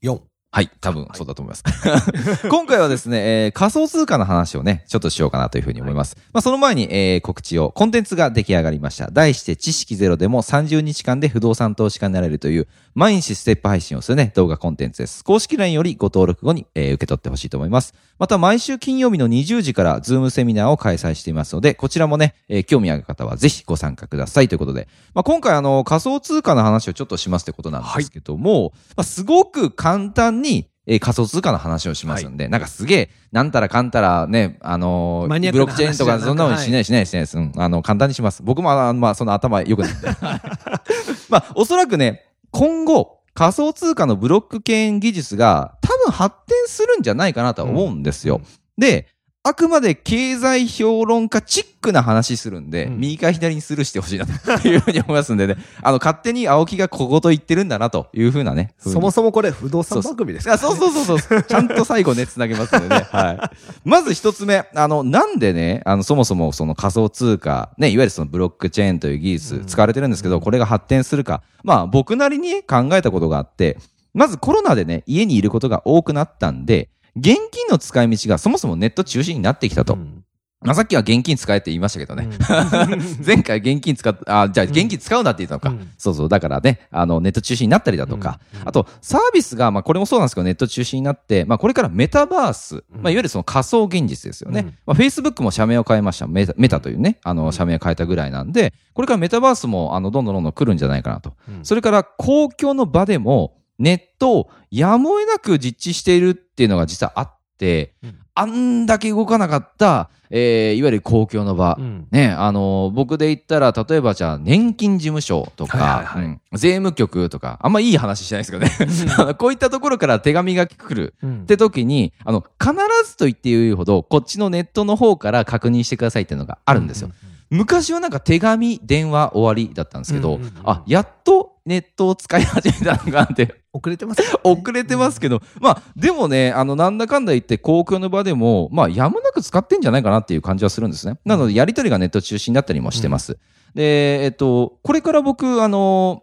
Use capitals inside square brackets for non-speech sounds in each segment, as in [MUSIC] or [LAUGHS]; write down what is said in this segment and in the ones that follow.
用はい、多分そうだと思います。[LAUGHS] 今回はですね、えー仮想通貨の話をね、ちょっとしようかなというふうに思います。まあ、その前に、えー告知を、コンテンツが出来上がりました。題して、知識ゼロでも30日間で不動産投資家になれるという、毎日ステップ配信をするね、動画コンテンツです。公式 LINE よりご登録後に、えー受け取ってほしいと思います。また、毎週金曜日の20時から、ズームセミナーを開催していますので、こちらもね、えー興味ある方はぜひご参加くださいということで、まあ、今回、あの、仮想通貨の話をちょっとしますってことなんですけども、まあ、すごく簡単に、えー仮想通貨の話をしますんで、なんかすげえ、なんたらかんたらね、あのーブロックチェーンとかそんなのしないしないしないです。うんあの、簡単にします。僕も、あのまあ、その頭良くないんで。[LAUGHS] まあ、おそらくね、今後、仮想通貨のブロックチェーン技術が多分発展するんじゃないかなとは思うんですよ。で、あくまで経済評論家チックな話するんで、うん右か左にスルーしてほしいなというふうに思いますんでね、あの、勝手に青木が小言言ってるんだなというふうなね。そもそもこれ不動産番組ですか？あそうそうそうそう。[LAUGHS] ちゃんと最後ね、つなげますのでね。はい。まず一つ目、あの、なんでね、あの、そもそもその仮想通貨、ね、いわゆるそのブロックチェーンという技術使われてるんですけど、これが発展するか。まあ、僕なりに考えたことがあって、まずコロナでね、家にいることが多くなったんで、現金の使い道がそもそもネット中心になってきたと。うんまあ、さっきは現金使えって言いましたけどね。[LAUGHS] 前回現金使っ、あ、じゃあ現金使うなって言ったのか。うんそうそう。だからね、あの、ネット中心になったりだとか、あと、サービスが、まあ、これもそうなんですけど、ネット中心になって、まあ、これからメタバース、まあ、いわゆるその仮想現実ですよね。うんまあ、Facebook も社名を変えました。メタメタというね、あの、社名を変えたぐらいなんで、これからメタバースも、あの、どんどんどんどん来るんじゃないかなと。うんそれから、公共の場でも、ネットをやむを得なく実地しているっていうのが実はあって、うんあんだけ動かなかった、えー、いわゆる公共の場、うん。ね、あの僕で言ったら、例えばじゃあ、年金事務所とか、はいはいはい。うん税務局とか、あんまいい話しないですけどね。[LAUGHS] こういったところから手紙が来る。うん。って時に、あの、必ずと言っていいほど、こっちのネットの方から確認してくださいっていうのがあるんですよ。。昔はなんか手紙、電話終わりだったんですけど、うんうんうん。あ、やっとネットを使い始めたのかなって遅れてますよね [LAUGHS] 遅れてますけど、まあ、でもね、あの、なんだかんだ言って公共の場でも、まあ、やむなく使ってんじゃないかなっていう感じはするんですね。なので、やりとりがネット中心だったりもしてます。で、えっと、これから僕、あの、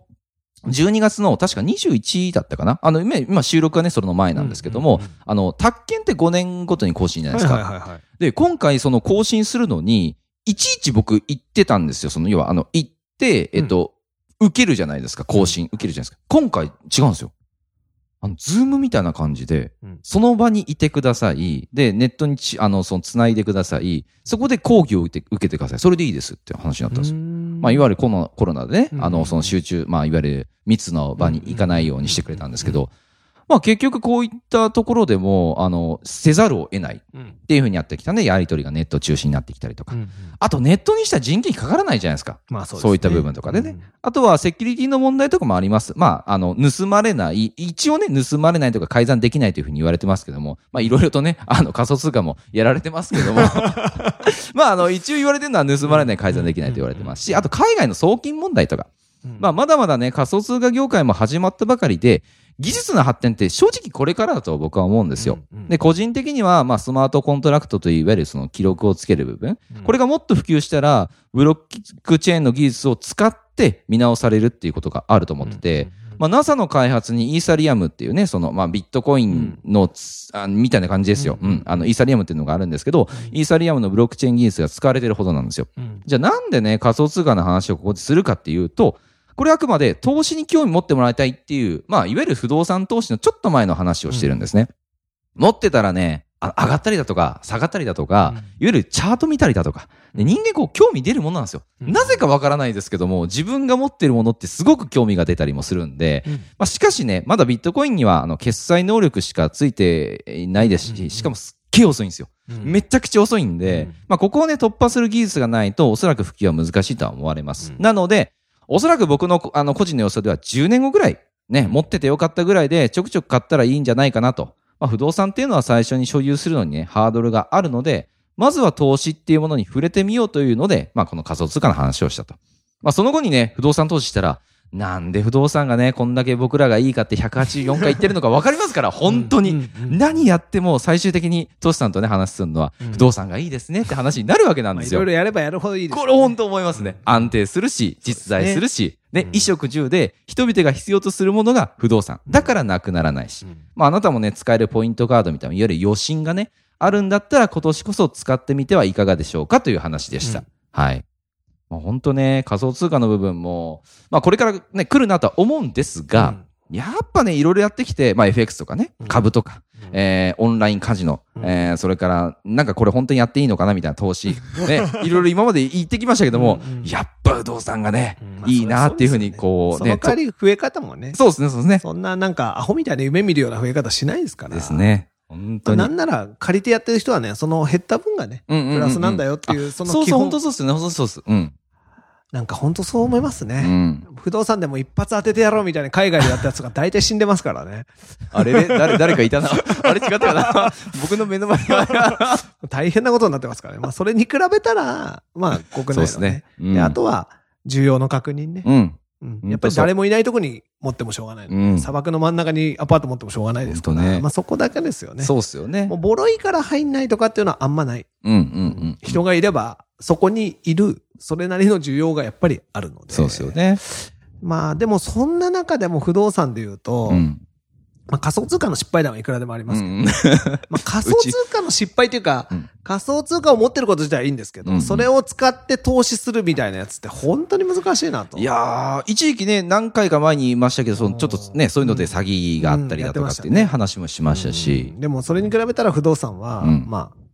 12月の確か21だったかな？あの、今今収録はね、それの前なんですけども、うんうんうんあの、宅建って5年ごとに更新じゃないですか。はいはいはいはい。で、今回その更新するのに、いちいち僕行ってたんですよ。その、要は、あの、行って、えっと、受けるじゃないですか。更新、受けるじゃないですか。今回違うんですよ。あの、ズームみたいな感じで、うんその場にいてください。で、ネットにち、あの、その、繋いでください。そこで講義を受けてください。それでいいですって話になったんですよ。まあ、いわゆるコロナコロナでね、うんあの、その集中、まあ、いわゆる密の場に行かないようにしてくれたんですけど、まあ、結局こういったところでも、あの、せざるを得ない。うんっていうふうにやってきたね、やりとりがネット中心になってきたりとか。うんうんあとネットにしたら人件費かからないじゃないですか。まあそうですねそういった部分とかでね。あとはセキュリティの問題とかもあります。まあ、あの、盗まれない、一応ね、盗まれないとか改ざんできないというふうに言われてますけども、まあ、いろいろとね、あの、仮想通貨もやられてますけども、[LAUGHS] [LAUGHS] まあ、あの、一応言われてるのは盗まれない、改ざんできないと言われてますし、あと海外の送金問題とか、うんまあ、まだまだね、仮想通貨業界も始まったばかりで、技術の発展って正直これからだと僕は思うんですよ。うんうんで、個人的には、まあ、スマートコントラクトといわゆるその記録をつける部分、うんこれがもっと普及したら、ブロックチェーンの技術を使って見直されるっていうことがあると思ってて、まあ、NASA の開発にイーサリアムっていうね、その、まあ、ビットコインのつ、あみたいな感じですよ。ううんん。あの、イーサリアムっていうのがあるんですけど、イーサリアムのブロックチェーン技術が使われてるほどなんですよ。うんじゃあなんでね、仮想通貨の話をここでするかっていうと、これあくまで投資に興味持ってもらいたいっていう、まあ、いわゆる不動産投資のちょっと前の話をしてるんですね。持ってたらね、あ上がったりだとか、下がったりだとか、うんいわゆるチャート見たりだとか、で人間こう興味出るものなんですよ。うんなぜかわからないですけども、自分が持ってるものってすごく興味が出たりもするんで、うんまあ、しかしね、まだビットコインにはあの決済能力しかついていないですうんうんし、しかもすっげえ遅いんですよ。うんめちゃくちゃ遅いんで、うんまあ、ここをね、突破する技術がないと、おそらく普及は難しいとは思われます。うんなので、おそらく僕のあの個人の予想では10年後ぐらいね、持っててよかったぐらいで、ちょくちょく買ったらいいんじゃないかなと。まあ、不動産っていうのは最初に所有するのにね、ハードルがあるので、まずは投資っていうものに触れてみようというので、まあ、この仮想通貨の話をしたと。まあ、その後にね、不動産投資したら、なんで不動産がね、こんだけ僕らがいいかって184回言ってるのか分かりますから、本当に。うんうんうん何やっても最終的にトシさんとね、話するのは、うん不動産がいいですねって話になるわけなんですよまあいろい。ろやればやるほどいいですよね。これ本当思いますね。安定するし、実在するし、ね、うん衣食住で人々が必要とするものが不動産。だからなくならないし。うんまああなたもね、使えるポイントカードみたいな、いわゆる余震がね、あるんだったら今年こそ使ってみてはいかがでしょうかという話でした。うんはい。まあ本当ね、仮想通貨の部分も、まあこれからね、来るなとは思うんですが、やっぱね、いろいろやってきて、まあ FX とかねう、ん株とか、うんえーオンラインカジノ、うんえーそれから、なんかこれ本当にやっていいのかなみたいな投資、[LAUGHS] ね、いろいろ今まで言ってきましたけども、うんうんやっぱ不動産がね、うんいいなっていうふうにこうねその、代わり増え方もね、そうですね、そうですね。そんななんかアホみたいな夢見るような増え方しないですから。です。ね。本当に。なんなら借りてやってる人はね、その減った分がね、うんうんうんうんプラスなんだよっていう、そのそうそう、基本本当そうですね、本当そうです。うん。なんか本当そう思いますうね。ん。不動産でも一発当ててやろうみたいな海外でやったやつが大体死んでますからね。あれね、誰、誰かいたな。[LAUGHS] あれ違ったかな。[LAUGHS] 僕の目の前が。[LAUGHS] 大変なことになってますからね。まあそれに比べたら、まあ国内のね。そうですね。うんであとは、需要の確認ね。うん。うんやっぱり誰もいないとこに持ってもしょうがないうん砂漠の真ん中にアパート持ってもしょうがないですから、ねまあそこだけですよね。そうっすよねもう。ボロいから入んないとかっていうのはあんまない。うんうんうん。人がいれば、そこにいる、それなりの需要がやっぱりあるので。そうですよ。ね。まあでもそんな中でも不動産で言うと、うん。まあ仮想通貨の失敗談はいくらでもありますけど、うん [LAUGHS] まあ仮想通貨の失敗というか、[LAUGHS] うん仮想通貨を持ってること自体はいいんですけど、うんうんそれを使って投資するみたいなやつって本当に難しいなと。いやー、一時期ね、何回か前に言いましたけど、そのちょっとね、そういうので詐欺があったりだとかってね、ね話もしましたしうん。でもそれに比べたら不動産は、うんまあ、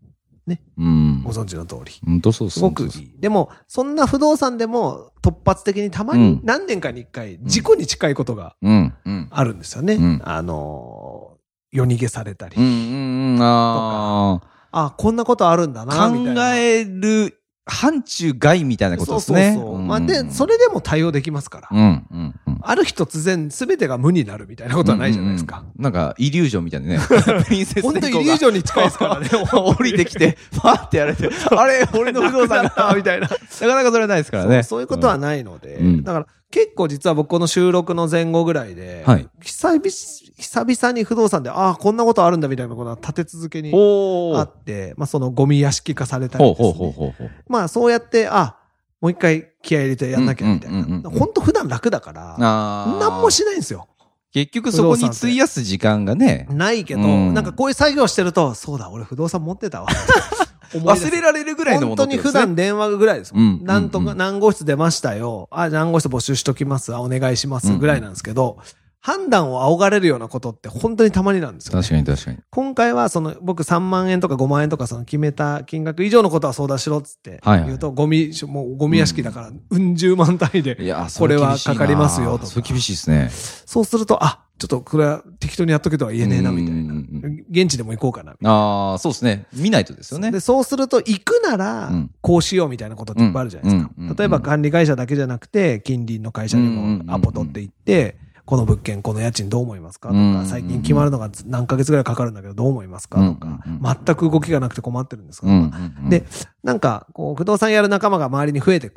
うんご。存知の通り。本当そうすごくいい。でも、そんな不動産でも突発的にたまうんに何年かに一回、事故に近いことが。あるんですよね。うんあのー、夜逃げされたり。うんうんうん。ああ、こんなことあるんだあ。な、考みたいな。える範疇外みたいなことですね。そうそうそう。まあ、で、それでも対応できますから。うん。ある日突然全てが無になるみたいなことはないじゃないですか。うんうんうん。なんか、イリュージョンみたいなね。[LAUGHS] プリンセス本当イリュージョンに近いですからね。[LAUGHS] 降りてきて、ファーってやられて、[LAUGHS] あれ、俺の不動産が、みたいな。なかなかそれはないですからね。そういうことはないので、うんだから結構実は僕この収録の前後ぐらいで、はい久々久々に不動産で、ああ、こんなことあるんだみたいなことが立て続けに。あって、まあそのゴミ屋敷化されたりです、ね。ほうほうほうほうほう。まあそうやって、あもう一回気合い入れてやんなきゃみたいな。うんうんうんうん本当普段楽だから、何もしないんですよ。結局そこに費やす時間がね、ないけど、うんなんかこういう作業してると、そうだ、俺不動産持ってたわ。[LAUGHS] 忘れられるぐらいのも本当にのってことですね普段電話ぐらいですもん。うんなんとか、うんうん何号室出ましたよ。あ、何号室募集しときます。あ、お願いします。ぐらいなんですけど、判断を仰がれるようなことって本当にたまになんですよ、ね。確かに確かに。今回はその僕3万円とか5万円とかその決めた金額以上のことは相談しろっつってはいはい言うと、ゴミ、もうゴミ屋敷だから、うん十万単位で。これはかかりますよとかそれ厳しいですね。そうすると、あ、ちょっとこれは適当にやっとけとは言えねえな、みたいな。現地でも行こうかな、みたいなああ、そうですね。見ないとですよね。で、そうすると、行くならうん、こうしようみたいなことっていっぱいあるじゃないですか。例えば管理会社だけじゃなくて、近隣の会社にもアポ取って行って、この物件、この家賃どう思いますか？とか、最近決まるのが何ヶ月ぐらいかかるんだけどどう思いますか？とか全く動きがなくて困ってるんですか？うんとか。で、なんか、こう、不動産やる仲間が周りに増えてい。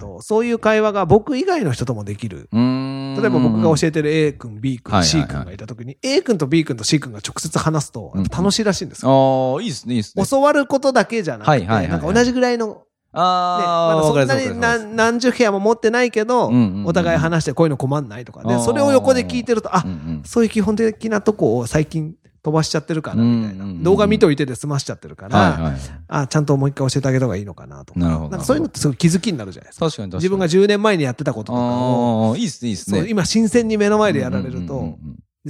と、そういう会話が僕以外の人ともできる。例えば僕が教えてる A 君、B 君、C 君がいたときに、A 君と B 君と C 君が直接話すと、楽しいらしいんですよ。ああ、いいですね、いいですね。教わることだけじゃなくて、なんか同じぐらいのね、ああ、まだそんなに何何十部屋も持ってないけど、お互い話してこういうの困んないとかで、あー。それを横で聞いてると、あ、そういう基本的なとこを最近飛ばしちゃってるかな、みたいな、動画見といてで済ましちゃってるから。あ、ちゃんともう一回教えてあげた方がいいのかなとか。なるほど。んかそういうのってすごい気づきになるじゃないですか。確かに確かに。自分が10年前にやってたこととかを、いいですね、いいですね。今新鮮に目の前でやられると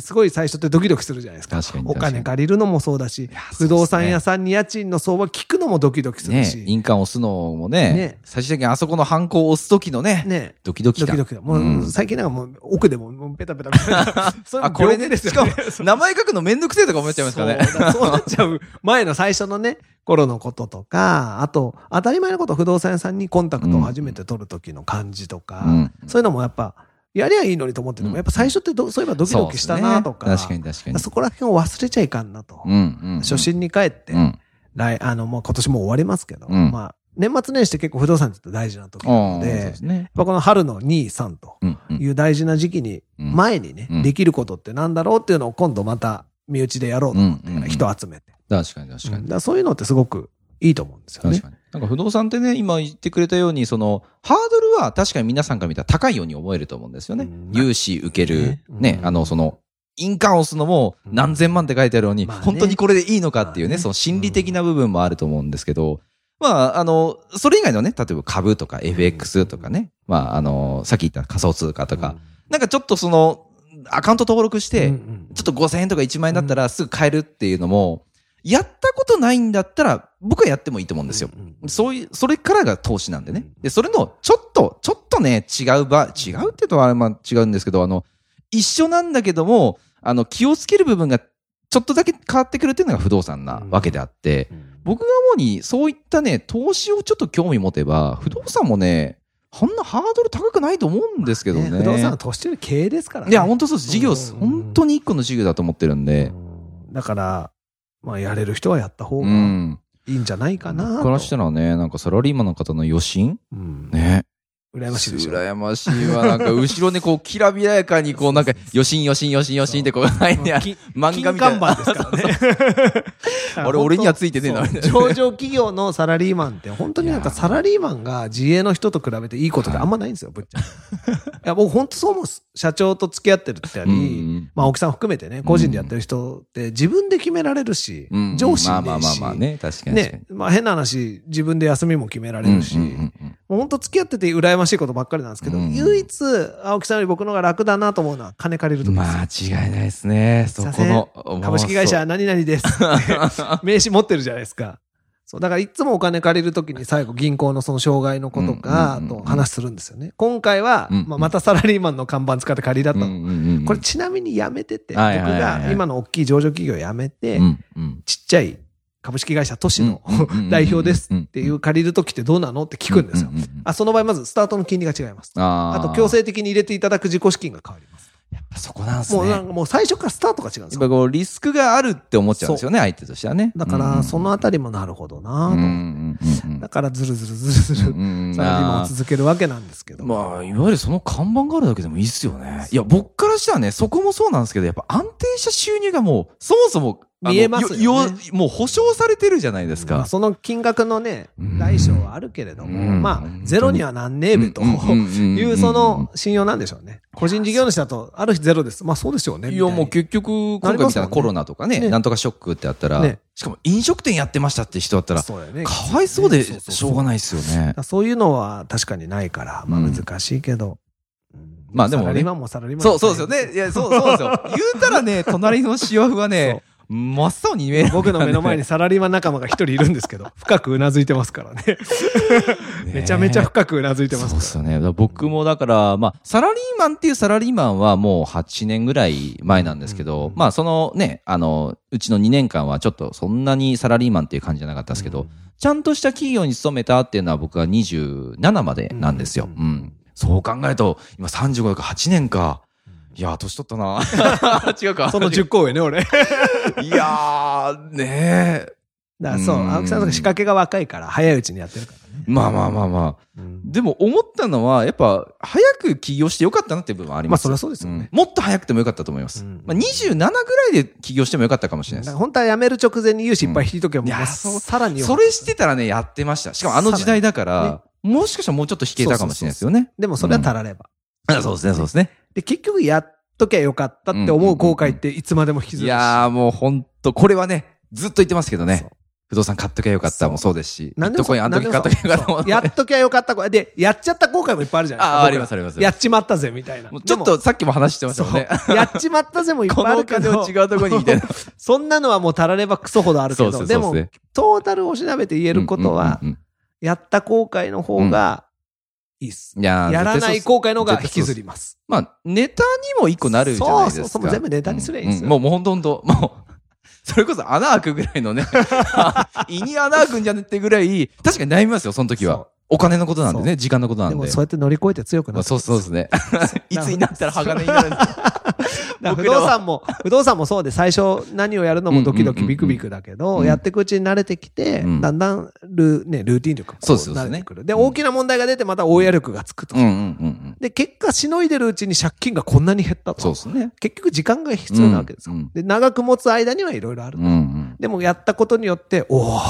すごい最初ってドキドキするじゃないですか。確かにお金借りるのもそうだし不動産屋さんに家賃の相場聞くのもドキドキするねし。印鑑押すのもね、ね最終的にあそこのハンコを押す時のね、ねドキドキ感。ドキドキだ。もう、うん最近なんかもう奥でももうペタペタペタ。あ、これね、病気ですしかもよね。、名前書くのめんどくせえとか思っちゃいますからね。そうなっちゃう前の最初のね、頃のこととか、あと、当たり前のこと、不動産屋さんにコンタクトを初めて取る時の感じとか、うんそういうのもやっぱ、やりゃいいのにと思ってても、うんやっぱ最初ってどそういえばドキドキしたなとか、ね確かに確かに。そこら辺を忘れちゃいかんなと。うんうんうん。初心に帰って、うん。来、あの、もう今年も終わりますけど、うんまあ、年末年始って結構不動産って大事な時なのそうで、ですね。この春の2、3という大事な時期に、うん前にね、うんできることってなんだろうっていうのを今度また身内でやろうと思って、人集めて。確かに確かにそういうのってすごくいいと思うんですよね確。かに。なんか不動産ってね、今言ってくれたように、その、ハードルは確かに皆さんから見たら高いように思えると思うんですよね。うん融資受けるね、あの、その、印鑑を押すのも何千万って書いてあるのに、本当にこれでいいのかっていうね、その心理的な部分もあると思うんですけど、まあ、あの、それ以外のね、例えば株とか FX とかね、まあ、あの、さっき言った仮想通貨とか、なんかちょっとその、アカウント登録しうん、て、ちょっと5000円とか1万円だったらすぐ買えるっていうのも、やったことないんだったら、僕はやってもいいと思うんですよ。そういう、それからが投資なんでね。で、それの、ちょっと、ちょっとね、違う場、違うってとは、まあ違うんですけど、あの、一緒なんだけども、あの、気をつける部分が、ちょっとだけ変わってくるっていうのが不動産なわけであって、僕が思うに、そういったね、投資をちょっと興味持てば、不動産もね、こんなハードル高くないと思うんですけどね。不動産は投資とい経営ですからね。いや、本当そうです。事業です。うん本当に一個の事業だと思ってるんで。うんだから、まあ、やれる人はやった方うがん。いいんじゃないかなと。僕からしたらね、なんかサラリーマンの方の余震？うんね。羨ましいでしょ。羨ましいわ。なんか後ろにこう、きらびやかにこう、なんか、余震余震余震余震ってこう、[LAUGHS] ない漫画みたいな。金看板ですからね。[LAUGHS] あれ俺にはついてねえな上場企業のサラリーマンって、本当になんかサラリーマンが自営の人と比べていいことってあんまないんですよ、ぶっちゃけ。[LAUGHS] いや、僕本当そう思う。社長と付き合ってるってあり、うんまあ、青木さん含めてね、個人でやってる人って自分で決められるし、うん上司にまあまあまあまあね、確かに。ね、まあ変な話、自分で休みも決められるし、もう本当付き合ってて羨ましいことばっかりなんですけど、うん唯一、青木さんより僕の方が楽だなと思うのは金借りるときです。間違いないですね。そこの。株式会社何々です。[LAUGHS] 名刺持ってるじゃないですか。そう。だからいつもお金借りるときに最後銀行のその障害のことかと話するんですよね。今回は、うんまあ、またサラリーマンの看板使って借りだったの。これちなみにやめてて、僕が今の大きい上場企業辞めて、ちっちゃい株式会社都市の代表ですっていう借りるときってどうなのって聞くんですよ。あ、その場合まずスタートの金利が違います。あと強制的に入れていただく自己資金が変わります。やっぱそこなんですね。もうなんかもう最初からスタートが違うんですよ。やっぱこう、リスクがあるって思っちゃうんですよね、相手としてはね。だからそのあたりもなるほどなと。だからずるずるずるずるサラリーマンを続けるわけなんですけど。まあ、いわゆるその看板があるだけでもいいっすよね。いや、僕からしたらね、そこもそうなんですけど、やっぱ安定した収入がもう、そもそも、見えますよねよもう保証されてるじゃないですか。まあその金額のねうん、大小はあるけれども、うんまあ、ゼロにはなんねえべとうんうんうんうんいうその信用なんでしょうね。個人事業主だと、ある日ゼロです。まあそうでしょうね。いや、もう結局、今回みたいなコロナとかね、ねなんとかショックってあったら、ねしかも飲食店やってましたって人だったら、ね。かわいそうでしょうがないですよね。そういうのは確かにないから、まあうん難しいけど。うんまあでもねサラリーマンもサラリーマンそう、そうですよね。いや、そう、そうですよ。言うたらね、隣のシワフはね、[LAUGHS] 真っ青に見える。僕の目の前にサラリーマン仲間が一人いるんですけど、[LAUGHS] 深くうなずいてますからね。めちゃめちゃ深くうなずいてますから。そうですよね。僕もだから、まあ、サラリーマンっていうサラリーマンはもう8年ぐらい前なんですけど、うんまあ、そのね、あの、うちの2年間はちょっとそんなにサラリーマンっていう感じじゃなかったですけど、ちゃんとした企業に勤めたっていうのは僕は27までなんですよ。ううんん。そう考えると、今35か8年か。いやー、年取ったな [LAUGHS] 違うか。その10個上ね、俺。[LAUGHS] いやー、ねえ。だからそう、うん青木さんとか仕掛けが若いから、早いうちにやってるからね。まあまあまあまあ。うんでも思ったのは、やっぱ、早く起業してよかったなっていう部分はあります。まあそりゃそうですよねんもっと早くてもよかったと思います。うんまあ、27ぐらいで起業してもよかったかもしれないです。本当は辞める直前に融資いっぱい引いとけば、もうさらによそれしてたらね、やってました。しかもあの時代だから、さもしかしたらもうちょっと引けたかもしれないですよね。でもそれは足られば。あそうですね、そうですね。で、結局やっときゃよかったって思う後悔っていつまでも引きずるし。いやーもうほんと、これはね、ずっと言ってますけどね。不動産買っときゃよかったもそうですし、ビ何でもそうットコインあの時買っときゃよかったもやっときゃよかった後。で、やっちゃった後悔もいっぱいあるじゃないですか。ああ、あります、あります。やっちまったぜ、みたいな。ちょっとさっきも話してましたもんね。やっちまったぜもいっぱいあるけど。違うところにみたいな。そんなのはもうたらればクソほどあるけど、でもトータルを調べて言えることは、やった後悔の方がいいっす。やーやらない後悔の方が引きずります。まあ、ネタにも一個なるじゃないですか。そうそうそう全部ネタにすりゃいいんですようもう、もうほんとほんと、もう、[LAUGHS] それこそ穴開くぐらいのね、[LAUGHS] 胃に穴開くんじゃねってぐらい、確かに悩みますよ、その時は。お金のことなんでね、時間のことなんで。でもそうやって乗り越えて強くなまあってそうそうですね。[LAUGHS] いつになったら鋼になるんだ [LAUGHS] 不動産も、不動産もそうで、最初何をやるのもドキドキビクビクだけど、うんやっていくうちに慣れてきて、うんだんだんル,、ね、ルーティン力がこそうですよね慣れてくる。で、うん大きな問題が出てまた大家力がつくと。で、結果、しのいでるうちに借金がこんなに減ったと。そうですね。結局、時間が必要なわけですよ。で、長く持つ間にはいろいろあるうん。うん。でも、やったことによって、おお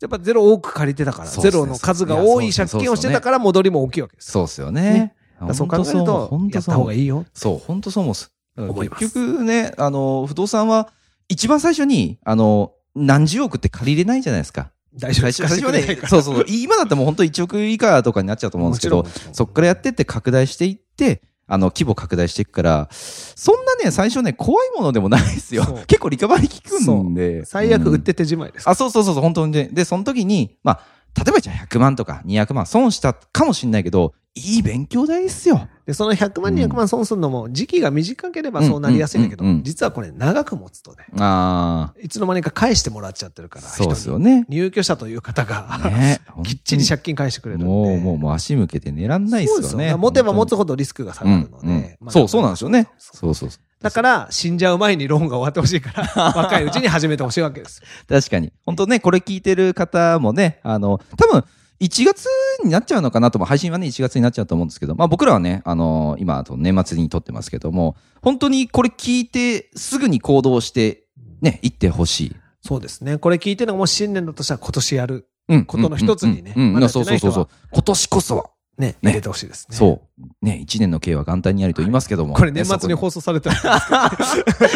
やっぱゼロ多く借りてたから、ゼロの数が多い借金をしてたから戻りも大きいわけです。そうですよねそう考えると、やった方がい。いいよ。そう、本当そう思う。思います結局ね、あの、不動産は、一番最初に、あの、何十億って借りれないじゃないですか。大丈夫最初はね、そうそう。今だってもう本当1億以下とかになっちゃうと思うんですけど、そっからやってって拡大していって、あの、規模拡大していくから、そんなね、最初ね、怖いものでもないですよ。結構リカバリー効くんで。最悪売っうんて手じまいです。あ、そうそうそうそう、本当にね。で、その時に、まあ、例えばじゃあ100万とか200万損したかもしれないけど、いい勉強代ですよ。で、その100万、200万損するのも、時期が短ければそうなりやすいんだけど実はこれ長く持つとね、あいつの間にか返してもらっちゃってるから、あ、そうですよね。入居者という方が、ね。[LAUGHS] きっちり借金返してくれるんで。もう、もう、もう足向けて寝らんないですよね。そうです持てば持つほどリスクが下がるので。まあそう、そうなんですよね。そうそうそう。だから、死んじゃう前にローンが終わってほしいから、[LAUGHS] 若いうちに始めてほしいわけです。確かに。本当ね、これ聞いてる方もね、あの、多分、1月になっちゃうのかなとも、配信はね、1月になっちゃうと思うんですけど、まあ僕らはね、あの今、あと年末に撮ってますけども、本当にこれ聞いて、すぐに行動して、ね、行ってほしい。そうですね。これ聞いてるのがもし新年だとしたら今年やる。うん。ことの一つにねうん、うんまだやそうそうそうそう。今年こそは、ね、入れてほしいですね。そう。ね、1年の計は元旦にありと言いますけども。これ年末にね放送されたこ [LAUGHS]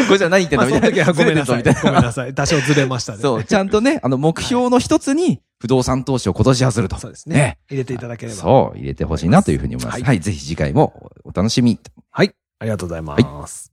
これじゃ何言ってんまあのみたいな。その時はごめんなさい。ごめんなさい。多少ずれましたね。そう、ちゃんとね、あの、目標の一つに、不動産投資を今年はすると。そうですね。入れていただければ。そう、入れてほしいなというふうに思います。はいはい、ぜひ次回もお楽しみ。はい。ありがとうございます。